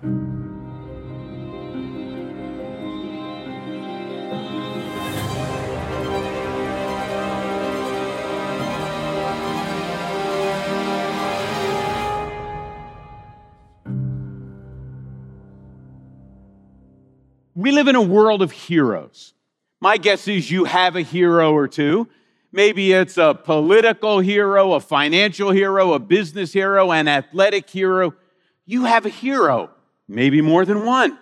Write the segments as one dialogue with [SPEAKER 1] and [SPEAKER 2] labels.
[SPEAKER 1] We live in a world of heroes. My guess is you have a hero or two. Maybe it's a political hero, a financial hero, a business hero, an athletic hero. You have a hero, maybe more than one.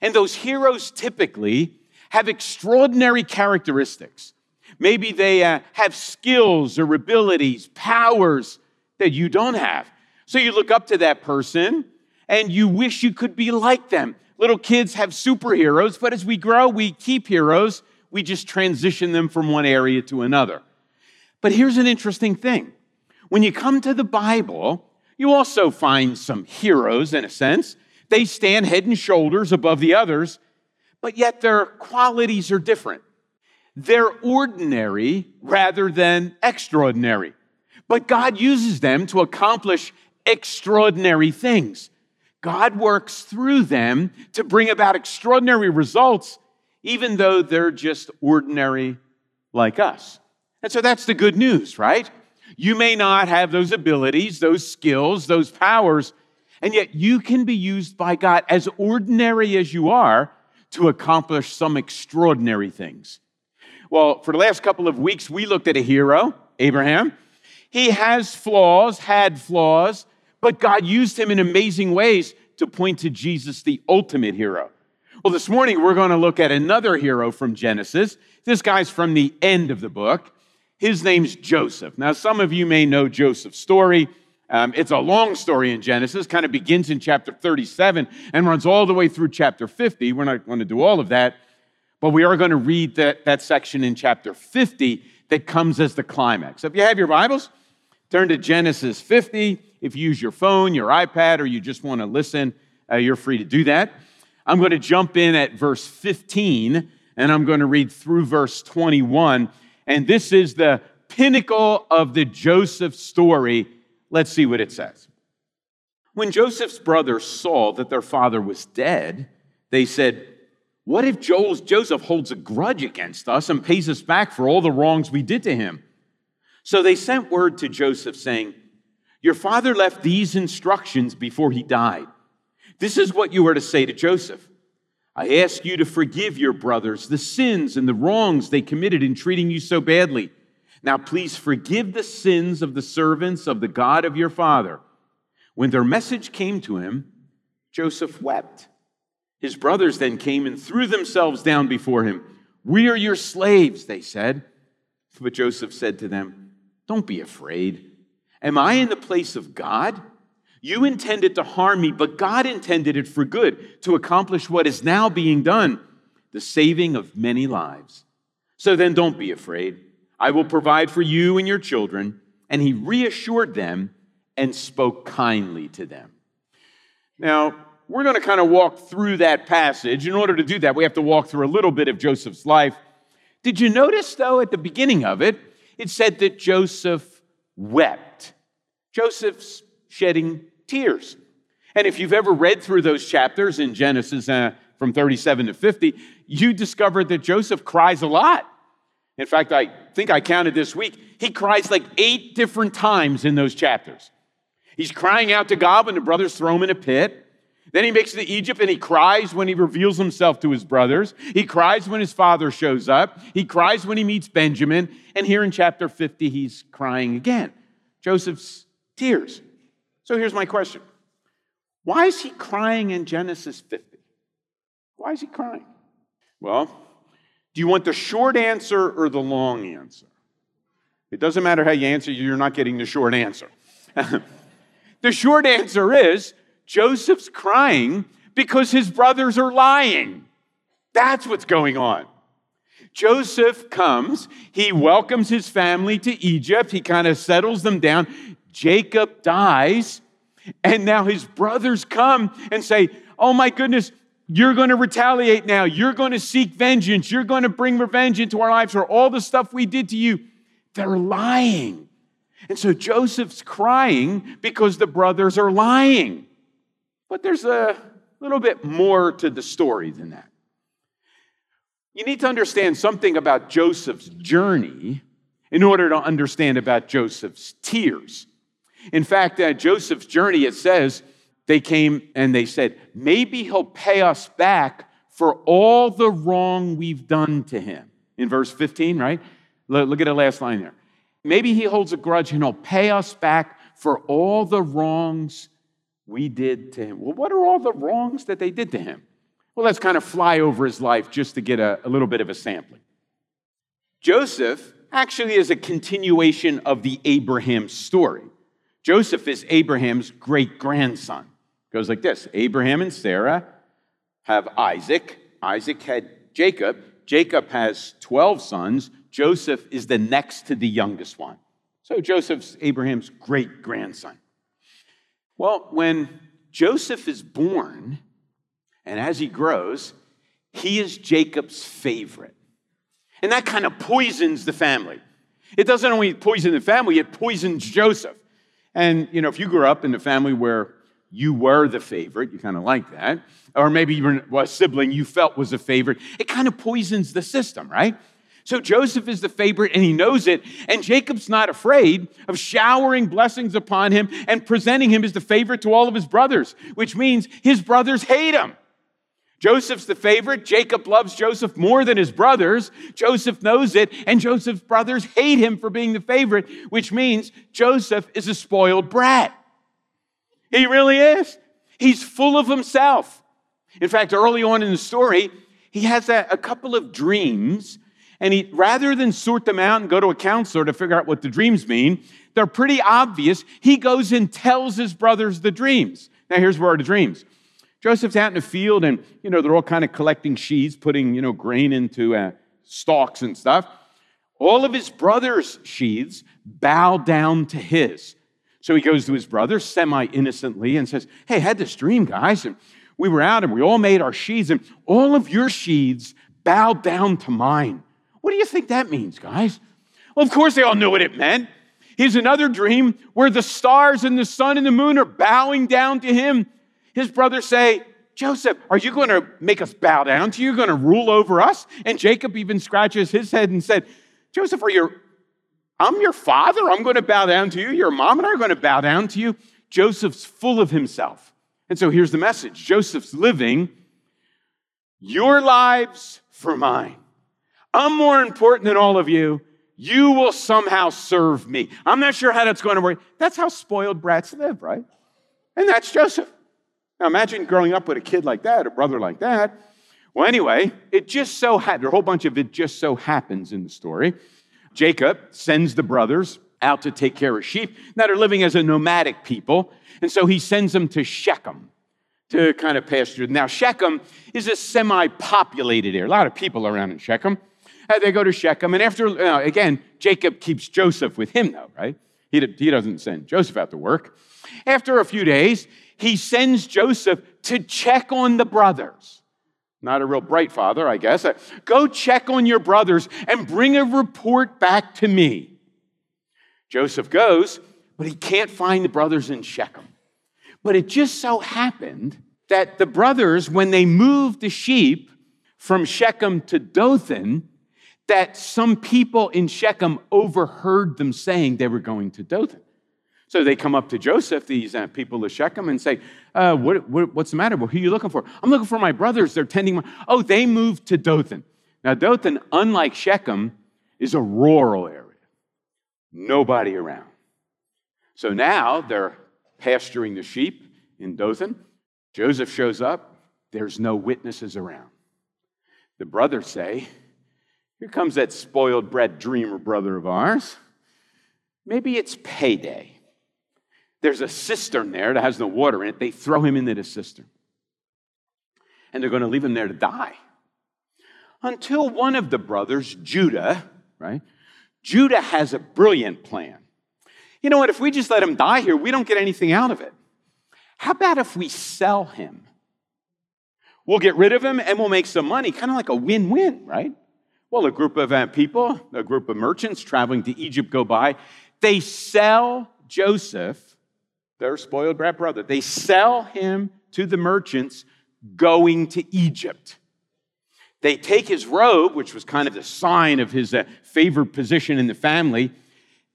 [SPEAKER 1] And those heroes typically have extraordinary characteristics. Maybe they uh, have skills or abilities, powers that you don't have. So you look up to that person and you wish you could be like them. Little kids have superheroes, but as we grow, we keep heroes. We just transition them from one area to another. But here's an interesting thing when you come to the Bible, you also find some heroes in a sense. They stand head and shoulders above the others, but yet their qualities are different. They're ordinary rather than extraordinary. But God uses them to accomplish extraordinary things. God works through them to bring about extraordinary results, even though they're just ordinary like us. And so that's the good news, right? You may not have those abilities, those skills, those powers, and yet you can be used by God, as ordinary as you are, to accomplish some extraordinary things. Well, for the last couple of weeks, we looked at a hero, Abraham. He has flaws, had flaws, but God used him in amazing ways to point to Jesus, the ultimate hero. Well, this morning we're going to look at another hero from Genesis. This guy's from the end of the book. His name's Joseph. Now, some of you may know Joseph's story. Um, it's a long story in Genesis, kind of begins in chapter 37 and runs all the way through chapter 50. We're not going to do all of that, but we are going to read that, that section in chapter 50 that comes as the climax. So if you have your Bibles, turn to Genesis 50. If you use your phone, your iPad, or you just want to listen, uh, you're free to do that. I'm going to jump in at verse 15 and I'm going to read through verse 21. And this is the pinnacle of the Joseph story. Let's see what it says. When Joseph's brothers saw that their father was dead, they said, What if Joseph holds a grudge against us and pays us back for all the wrongs we did to him? So they sent word to Joseph saying, your father left these instructions before he died. This is what you are to say to Joseph I ask you to forgive your brothers the sins and the wrongs they committed in treating you so badly. Now, please forgive the sins of the servants of the God of your father. When their message came to him, Joseph wept. His brothers then came and threw themselves down before him. We are your slaves, they said. But Joseph said to them, Don't be afraid. Am I in the place of God? You intended to harm me, but God intended it for good to accomplish what is now being done the saving of many lives. So then don't be afraid. I will provide for you and your children. And he reassured them and spoke kindly to them. Now, we're going to kind of walk through that passage. In order to do that, we have to walk through a little bit of Joseph's life. Did you notice, though, at the beginning of it, it said that Joseph wept. Joseph's shedding tears. And if you've ever read through those chapters in Genesis uh, from 37 to 50, you discover that Joseph cries a lot. In fact, I think I counted this week, he cries like eight different times in those chapters. He's crying out to God when the brothers throw him in a pit. Then he makes it to Egypt and he cries when he reveals himself to his brothers. He cries when his father shows up. He cries when he meets Benjamin. And here in chapter 50, he's crying again. Joseph's tears. So here's my question Why is he crying in Genesis 50? Why is he crying? Well, do you want the short answer or the long answer? It doesn't matter how you answer, you're not getting the short answer. the short answer is Joseph's crying because his brothers are lying. That's what's going on. Joseph comes, he welcomes his family to Egypt, he kind of settles them down. Jacob dies, and now his brothers come and say, Oh my goodness, you're going to retaliate now. You're going to seek vengeance. You're going to bring revenge into our lives for all the stuff we did to you. They're lying. And so Joseph's crying because the brothers are lying. But there's a little bit more to the story than that. You need to understand something about Joseph's journey in order to understand about Joseph's tears. In fact, uh, Joseph's journey, it says, they came and they said, maybe he'll pay us back for all the wrong we've done to him. In verse 15, right? Look at the last line there. Maybe he holds a grudge and he'll pay us back for all the wrongs we did to him. Well, what are all the wrongs that they did to him? Well, let's kind of fly over his life just to get a, a little bit of a sampling. Joseph actually is a continuation of the Abraham story. Joseph is Abraham's great grandson. Goes like this Abraham and Sarah have Isaac. Isaac had Jacob. Jacob has 12 sons. Joseph is the next to the youngest one. So Joseph's Abraham's great grandson. Well, when Joseph is born, and as he grows, he is Jacob's favorite. And that kind of poisons the family. It doesn't only poison the family, it poisons Joseph. And, you know, if you grew up in a family where you were the favorite, you kind of like that, or maybe you were a sibling you felt was a favorite, it kind of poisons the system, right? So Joseph is the favorite and he knows it. And Jacob's not afraid of showering blessings upon him and presenting him as the favorite to all of his brothers, which means his brothers hate him. Joseph's the favorite. Jacob loves Joseph more than his brothers. Joseph knows it, and Joseph's brothers hate him for being the favorite, which means Joseph is a spoiled brat. He really is. He's full of himself. In fact, early on in the story, he has a, a couple of dreams and he, rather than sort them out and go to a counselor to figure out what the dreams mean, they're pretty obvious. He goes and tells his brothers the dreams. Now, here's where are the dreams. Joseph's out in the field, and you know they're all kind of collecting sheaves, putting you know grain into uh, stalks and stuff. All of his brothers' sheaves bow down to his. So he goes to his brother semi innocently and says, Hey, I had this dream, guys, and we were out and we all made our sheaves, and all of your sheaves bowed down to mine. What do you think that means, guys? Well, of course, they all knew what it meant. Here's another dream where the stars and the sun and the moon are bowing down to him. His brothers say, Joseph, are you going to make us bow down to you? You're going to rule over us? And Jacob even scratches his head and said, Joseph, are you, I'm your father. I'm going to bow down to you. Your mom and I are going to bow down to you. Joseph's full of himself. And so here's the message Joseph's living your lives for mine. I'm more important than all of you. You will somehow serve me. I'm not sure how that's going to work. That's how spoiled brats live, right? And that's Joseph. Now imagine growing up with a kid like that, a brother like that. Well, anyway, it just so happened, a whole bunch of it just so happens in the story. Jacob sends the brothers out to take care of sheep. Now they're living as a nomadic people, and so he sends them to Shechem to kind of pasture. Now, Shechem is a semi populated area, a lot of people around in Shechem. Uh, they go to Shechem. And after, uh, again, Jacob keeps Joseph with him, though, right? He, he doesn't send Joseph out to work. After a few days, he sends Joseph to check on the brothers. Not a real bright father, I guess. Go check on your brothers and bring a report back to me. Joseph goes, but he can't find the brothers in Shechem. But it just so happened that the brothers, when they moved the sheep from Shechem to Dothan, that some people in Shechem overheard them saying they were going to Dothan. So they come up to Joseph, these uh, people of Shechem, and say, uh, what, what, What's the matter? Well, who are you looking for? I'm looking for my brothers. They're tending my. Oh, they moved to Dothan. Now, Dothan, unlike Shechem, is a rural area. Nobody around. So now they're pasturing the sheep in Dothan. Joseph shows up. There's no witnesses around. The brothers say, here comes that spoiled brat dreamer brother of ours. Maybe it's payday. There's a cistern there that has no water in it. They throw him into the cistern. And they're going to leave him there to die. Until one of the brothers, Judah, right? Judah has a brilliant plan. You know what? If we just let him die here, we don't get anything out of it. How about if we sell him? We'll get rid of him and we'll make some money, kind of like a win win, right? Well, a group of uh, people, a group of merchants traveling to Egypt go by. They sell Joseph, their spoiled brat brother, they sell him to the merchants going to Egypt. They take his robe, which was kind of the sign of his uh, favored position in the family.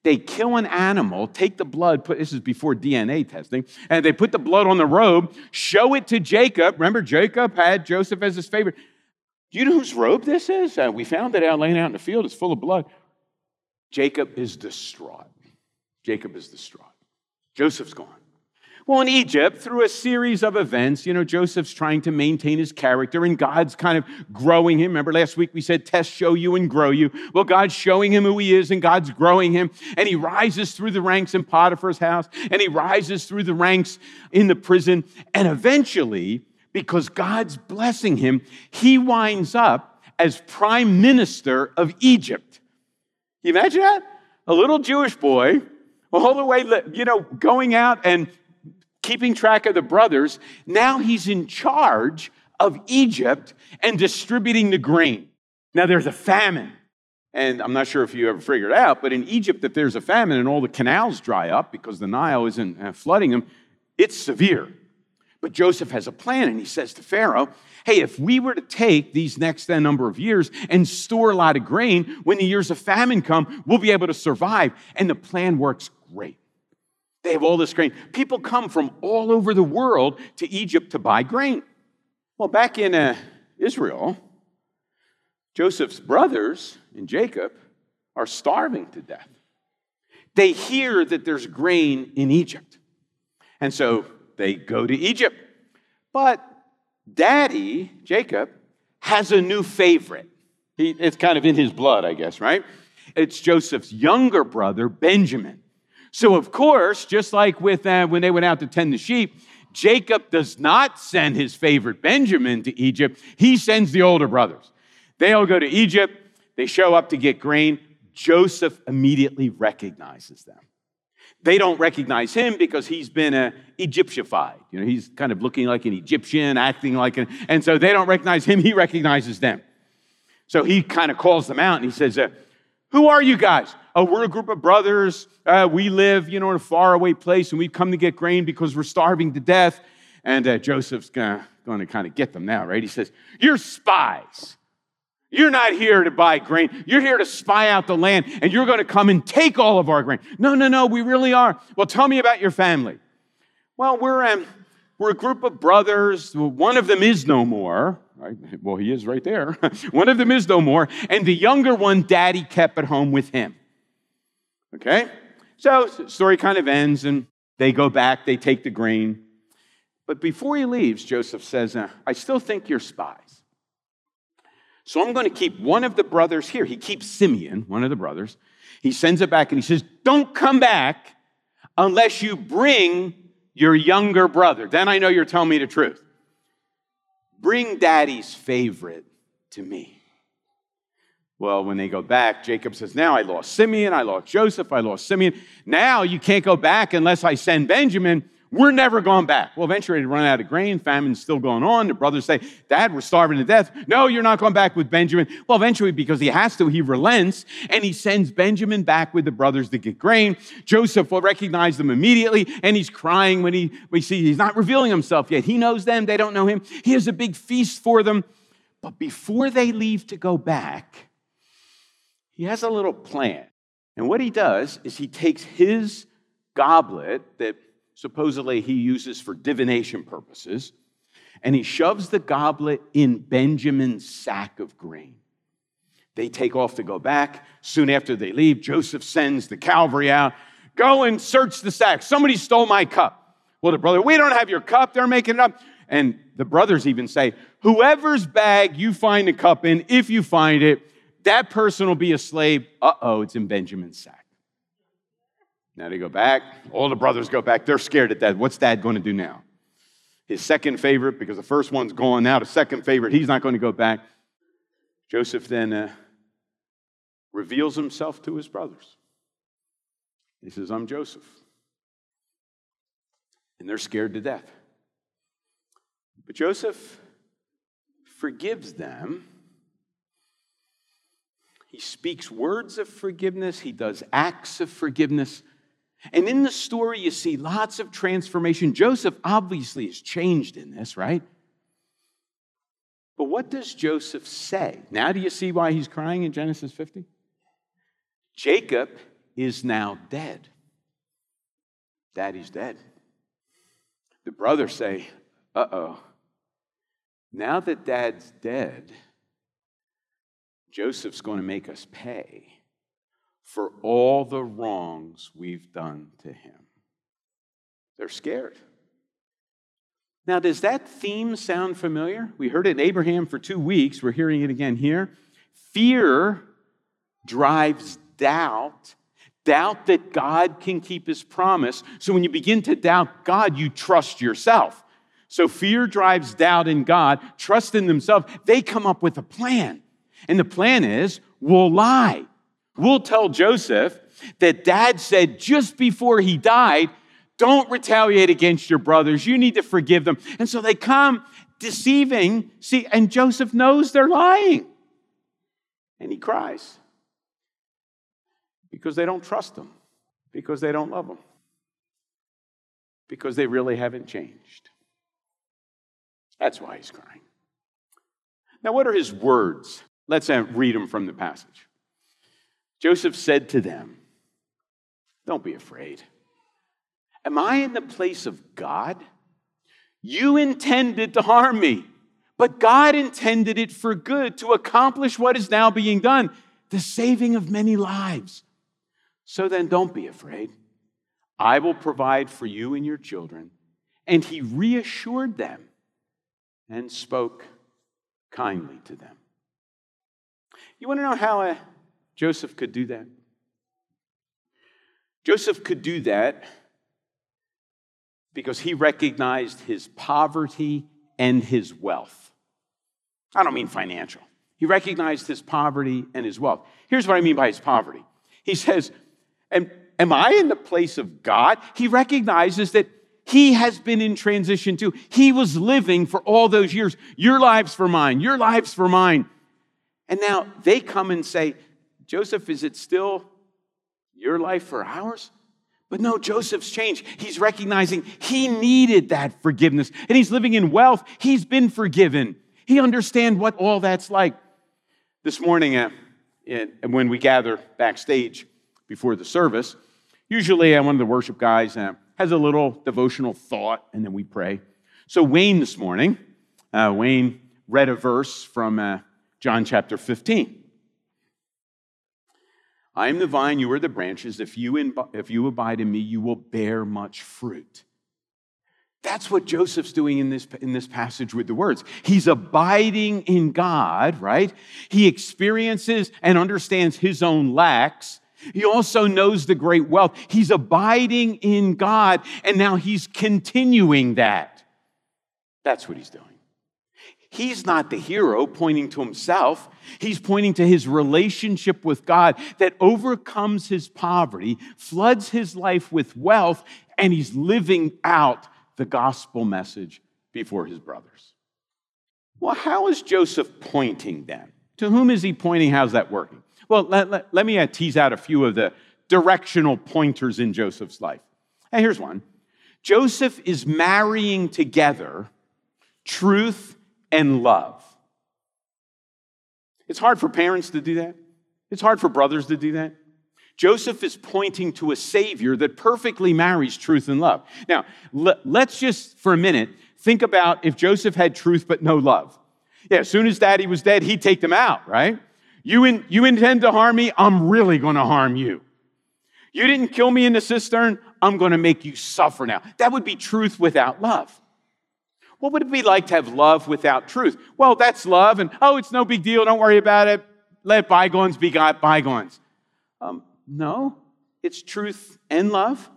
[SPEAKER 1] They kill an animal, take the blood, put this is before DNA testing, and they put the blood on the robe, show it to Jacob. Remember, Jacob had Joseph as his favorite. Do you know whose robe this is? Uh, we found it out laying out in the field. It's full of blood. Jacob is distraught. Jacob is distraught. Joseph's gone. Well, in Egypt, through a series of events, you know, Joseph's trying to maintain his character and God's kind of growing him. Remember last week we said, tests show you and grow you. Well, God's showing him who he is and God's growing him. And he rises through the ranks in Potiphar's house and he rises through the ranks in the prison. And eventually, because God's blessing him, he winds up as prime minister of Egypt. You imagine that? A little Jewish boy all the way, you know, going out and keeping track of the brothers. Now he's in charge of Egypt and distributing the grain. Now there's a famine. And I'm not sure if you ever figured it out, but in Egypt, if there's a famine and all the canals dry up because the Nile isn't uh, flooding them, it's severe. But Joseph has a plan, and he says to Pharaoh, Hey, if we were to take these next number of years and store a lot of grain, when the years of famine come, we'll be able to survive. And the plan works great. They have all this grain. People come from all over the world to Egypt to buy grain. Well, back in uh, Israel, Joseph's brothers and Jacob are starving to death. They hear that there's grain in Egypt. And so they go to Egypt. But daddy, Jacob, has a new favorite. He, it's kind of in his blood, I guess, right? It's Joseph's younger brother, Benjamin. So, of course, just like with uh, when they went out to tend the sheep, Jacob does not send his favorite Benjamin to Egypt. He sends the older brothers. They all go to Egypt. They show up to get grain. Joseph immediately recognizes them. They don't recognize him because he's been uh, Egyptified. You know, he's kind of looking like an Egyptian, acting like an, and so they don't recognize him. He recognizes them. So he kind of calls them out and he says, uh, "Who are you guys? oh, we're a group of brothers. Uh, we live, you know, in a faraway place, and we've come to get grain because we're starving to death. And uh, Joseph's going to kind of get them now, right? He says, You're spies. You're not here to buy grain. You're here to spy out the land, and you're going to come and take all of our grain. No, no, no, we really are. Well, tell me about your family. Well, we're, um, we're a group of brothers. One of them is no more. Right? Well, he is right there. one of them is no more. And the younger one, daddy kept at home with him. Okay? So, story kind of ends, and they go back, they take the grain. But before he leaves, Joseph says, uh, I still think you're spies. So I'm going to keep one of the brothers here. He keeps Simeon, one of the brothers. He sends it back and he says, Don't come back unless you bring your younger brother. Then I know you're telling me the truth. Bring daddy's favorite to me. Well, when they go back, Jacob says, Now I lost Simeon, I lost Joseph, I lost Simeon. Now you can't go back unless I send Benjamin. We're never going back. Well, eventually they run out of grain. Famine's still going on. The brothers say, Dad, we're starving to death. No, you're not going back with Benjamin. Well, eventually, because he has to, he relents and he sends Benjamin back with the brothers to get grain. Joseph will recognize them immediately and he's crying when he, we see he's not revealing himself yet. He knows them, they don't know him. He has a big feast for them. But before they leave to go back, he has a little plan. And what he does is he takes his goblet that supposedly he uses for divination purposes, and he shoves the goblet in Benjamin's sack of grain. They take off to go back. Soon after they leave, Joseph sends the cavalry out. Go and search the sack. Somebody stole my cup. Well, the brother, we don't have your cup. They're making it up. And the brothers even say, whoever's bag you find the cup in, if you find it, that person will be a slave. Uh oh, it's in Benjamin's sack. Now they go back. All the brothers go back. They're scared at that. What's dad going to do now? His second favorite, because the first one's gone now, the second favorite, he's not going to go back. Joseph then uh, reveals himself to his brothers. He says, I'm Joseph. And they're scared to death. But Joseph forgives them he speaks words of forgiveness, he does acts of forgiveness. And in the story, you see lots of transformation. Joseph obviously is changed in this, right? But what does Joseph say? Now, do you see why he's crying in Genesis 50? Jacob is now dead. Daddy's dead. The brothers say, uh oh, now that dad's dead, Joseph's going to make us pay for all the wrongs we've done to him. They're scared. Now, does that theme sound familiar? We heard it in Abraham for two weeks. We're hearing it again here. Fear drives doubt, doubt that God can keep his promise. So when you begin to doubt God, you trust yourself. So fear drives doubt in God, trust in themselves. They come up with a plan. And the plan is we'll lie. We'll tell Joseph that dad said just before he died, don't retaliate against your brothers. You need to forgive them. And so they come deceiving. See, and Joseph knows they're lying. And he cries because they don't trust him, because they don't love him, because they really haven't changed. That's why he's crying. Now, what are his words? Let's uh, read them from the passage. Joseph said to them, Don't be afraid. Am I in the place of God? You intended to harm me, but God intended it for good to accomplish what is now being done the saving of many lives. So then, don't be afraid. I will provide for you and your children. And he reassured them and spoke kindly to them. You want to know how uh, Joseph could do that? Joseph could do that because he recognized his poverty and his wealth. I don't mean financial. He recognized his poverty and his wealth. Here's what I mean by his poverty. He says, Am, am I in the place of God? He recognizes that he has been in transition too. He was living for all those years. Your lives for mine, your lives for mine. And now they come and say, Joseph, is it still your life for ours? But no, Joseph's changed. He's recognizing he needed that forgiveness and he's living in wealth. He's been forgiven. He understands what all that's like. This morning, uh, when we gather backstage before the service, usually uh, one of the worship guys uh, has a little devotional thought and then we pray. So, Wayne this morning, uh, Wayne read a verse from uh, John chapter 15. I am the vine, you are the branches. If you, if you abide in me, you will bear much fruit. That's what Joseph's doing in this, in this passage with the words. He's abiding in God, right? He experiences and understands his own lacks. He also knows the great wealth. He's abiding in God, and now he's continuing that. That's what he's doing. He's not the hero pointing to himself. He's pointing to his relationship with God that overcomes his poverty, floods his life with wealth, and he's living out the gospel message before his brothers. Well, how is Joseph pointing then? To whom is he pointing? How's that working? Well, let, let, let me uh, tease out a few of the directional pointers in Joseph's life. And here's one Joseph is marrying together truth and love. It's hard for parents to do that. It's hard for brothers to do that. Joseph is pointing to a Savior that perfectly marries truth and love. Now, let's just for a minute think about if Joseph had truth but no love. Yeah, as soon as daddy was dead, he'd take them out, right? You, in, you intend to harm me, I'm really to harm you. You didn't kill me in the cistern, I'm to make you suffer now. That would be truth without love. What would it be like to have love without truth? Well, that's love, and oh, it's no big deal, don't worry about it. Let bygones be bygones. Um, no, it's truth and love,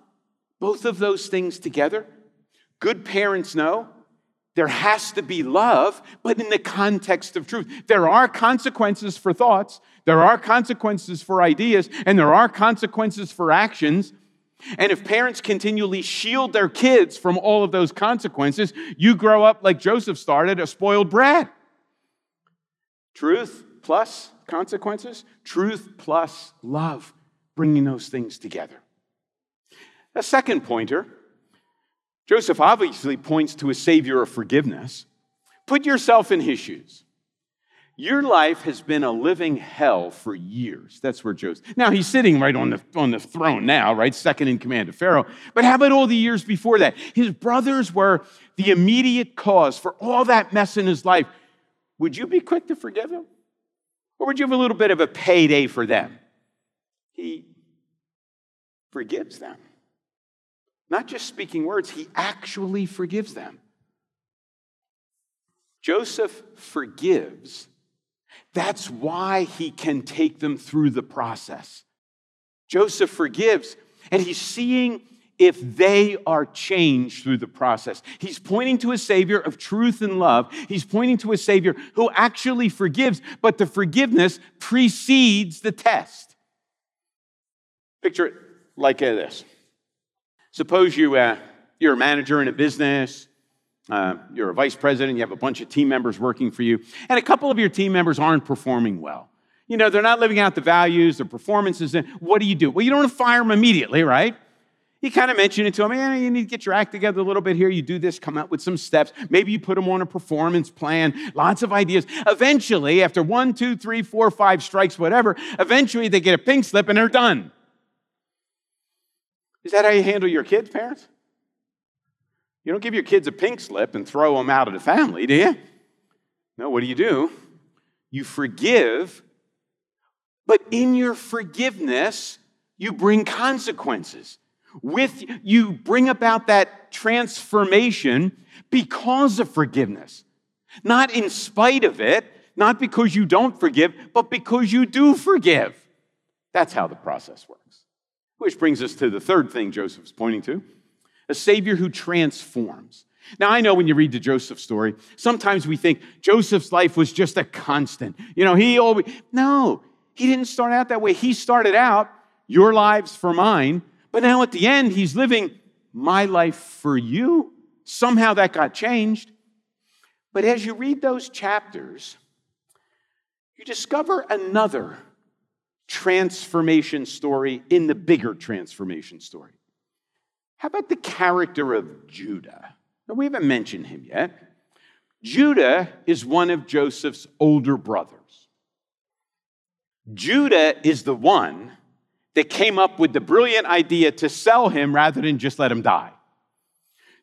[SPEAKER 1] both of those things together. Good parents know there has to be love, but in the context of truth. There are consequences for thoughts, there are consequences for ideas, and there are consequences for actions. And if parents continually shield their kids from all of those consequences, you grow up like Joseph started, a spoiled brat. Truth plus consequences, truth plus love, bringing those things together. A second pointer Joseph obviously points to a savior of forgiveness. Put yourself in his shoes. Your life has been a living hell for years. That's where Joseph. Now he's sitting right on the, on the throne now, right? Second in command of Pharaoh. But how about all the years before that? His brothers were the immediate cause for all that mess in his life. Would you be quick to forgive him? Or would you have a little bit of a payday for them? He forgives them. Not just speaking words, he actually forgives them. Joseph forgives that's why he can take them through the process. Joseph forgives, and he's seeing if they are changed through the process. He's pointing to a Savior of truth and love. He's pointing to a Savior who actually forgives, but the forgiveness precedes the test. Picture it like this Suppose you, uh, you're a manager in a business, uh, you're a vice president, you have a bunch of team members working for you, and a couple of your team members aren't performing well. You know, they're not living out the values, their performances. What do you do? Well, you don't fire them immediately, right? You kind of mention it to them, yeah, you need to get your act together a little bit here. You do this, come up with some steps. Maybe you put them on a performance plan, lots of ideas. Eventually, after one, two, three, four, five strikes, whatever, eventually they get a pink slip and they're done. Is that how you handle your kids, parents? You don't give your kids a pink slip and throw them out of the family, do you? No, what do you do? You forgive, but in your forgiveness, you bring consequences. With you bring about that transformation because of forgiveness. Not in spite of it, not because you don't forgive, but because you do forgive. That's how the process works. Which brings us to the third thing Joseph's pointing to a Savior who transforms. Now, I know when you read the Joseph story, sometimes we think Joseph's life was just a constant. You know, he always, no, he didn't start out that way. He started out, your lives for mine, but now at the end, he's living my life for you. Somehow that got changed. But as you read those chapters, you discover another transformation story in the bigger transformation story. How about the character of Judah? Now, we haven't mentioned him yet. Judah is one of Joseph's older brothers. Judah is the one that came up with the brilliant idea to sell him rather than just let him die.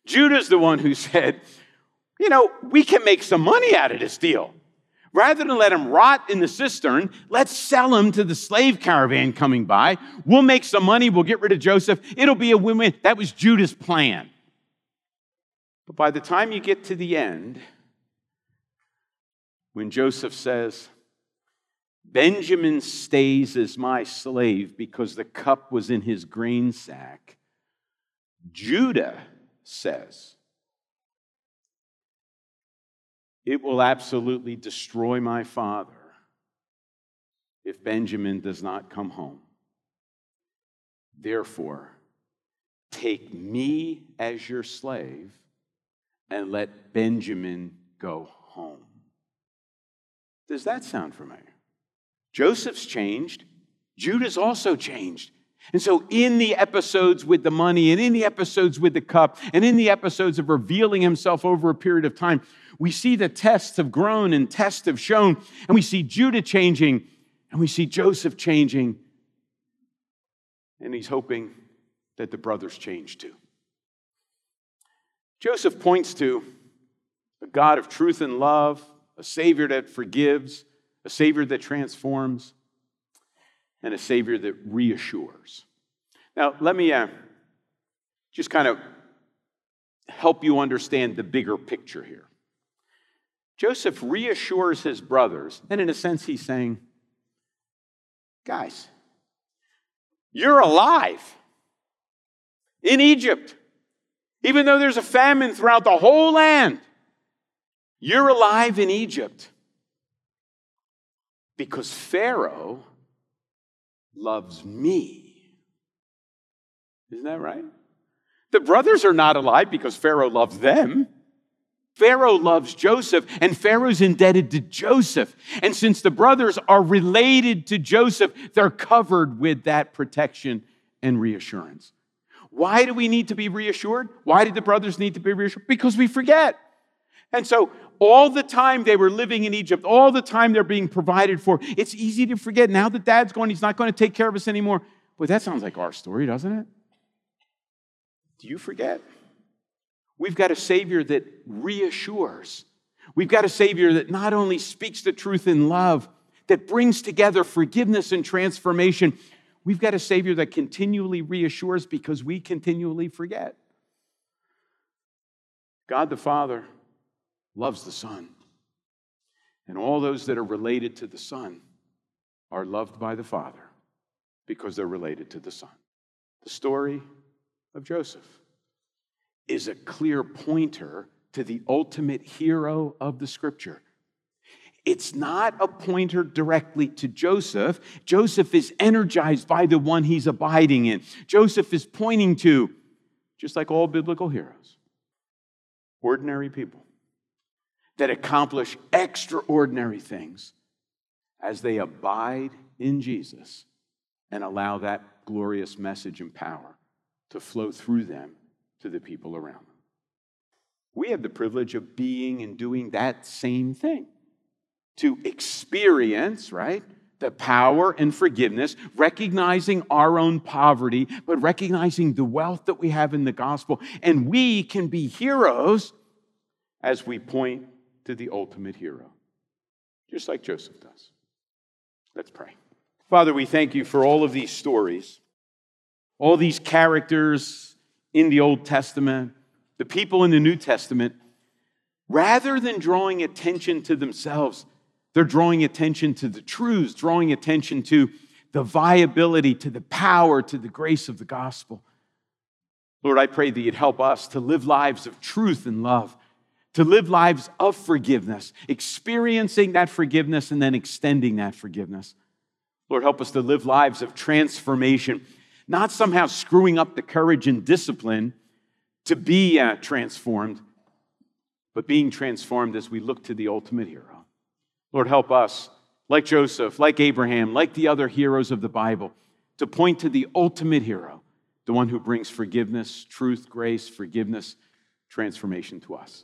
[SPEAKER 1] Judah's the one who said, You know, we can make some money out of this deal. Rather than let him rot in the cistern, let's sell him to the slave caravan coming by. We'll make some money. We'll get rid of Joseph. It'll be a win win. That was Judah's plan. But by the time you get to the end, when Joseph says, Benjamin stays as my slave because the cup was in his grain sack, Judah says, It will absolutely destroy my father if Benjamin does not come home. Therefore, take me as your slave and let Benjamin go home. Does that sound familiar? Joseph's changed, Judah's also changed. And so, in the episodes with the money, and in the episodes with the cup, and in the episodes of revealing himself over a period of time, we see the tests have grown and tests have shown, and we see Judah changing, and we see Joseph changing, and he's hoping that the brothers change too. Joseph points to a God of truth and love, a Savior that forgives, a Savior that transforms, and a Savior that reassures. Now, let me uh, just kind of help you understand the bigger picture here. Joseph reassures his brothers, and in a sense, he's saying, Guys, you're alive in Egypt. Even though there's a famine throughout the whole land, you're alive in Egypt because Pharaoh loves me. Isn't that right? The brothers are not alive because Pharaoh loves them. Pharaoh loves Joseph, and Pharaoh's indebted to Joseph. And since the brothers are related to Joseph, they're covered with that protection and reassurance. Why do we need to be reassured? Why did the brothers need to be reassured? Because we forget. And so all the time they were living in Egypt, all the time they're being provided for. It's easy to forget. Now that dad's gone, he's not going to take care of us anymore. But that sounds like our story, doesn't it? Do you forget? We've got a Savior that reassures. We've got a Savior that not only speaks the truth in love, that brings together forgiveness and transformation. We've got a Savior that continually reassures because we continually forget. God the Father loves the Son. And all those that are related to the Son are loved by the Father because they're related to the Son. The story of Joseph is a clear pointer to the ultimate hero of the scripture. It's not a pointer directly to Joseph. Joseph is energized by the one he's abiding in. Joseph is pointing to, just like all biblical heroes, ordinary people that accomplish extraordinary things as they abide in Jesus and allow that glorious message and power to flow through them to the people around them. We have the privilege of being and doing that same thing to experience, right? The power and forgiveness, recognizing our own poverty, but recognizing the wealth that we have in the gospel. And we can be heroes as we point to the ultimate hero, just like Joseph does. Let's pray. Father, we thank you for all of these stories, all these characters in the Old Testament, the people in the New Testament. Rather than drawing attention to themselves, they're drawing attention to the truths, drawing attention to the viability, to the power, to the grace of the gospel. Lord, I pray that you'd help us to live lives of truth and love, to live lives of forgiveness, experiencing that forgiveness and then extending that forgiveness. Lord, help us to live lives of transformation, not somehow screwing up the courage and discipline to be uh, transformed, but being transformed as we look to the ultimate hero. Lord, help us, like Joseph, like Abraham, like the other heroes of the Bible, to point to the ultimate hero, the one who brings forgiveness, truth, grace, forgiveness, transformation to us.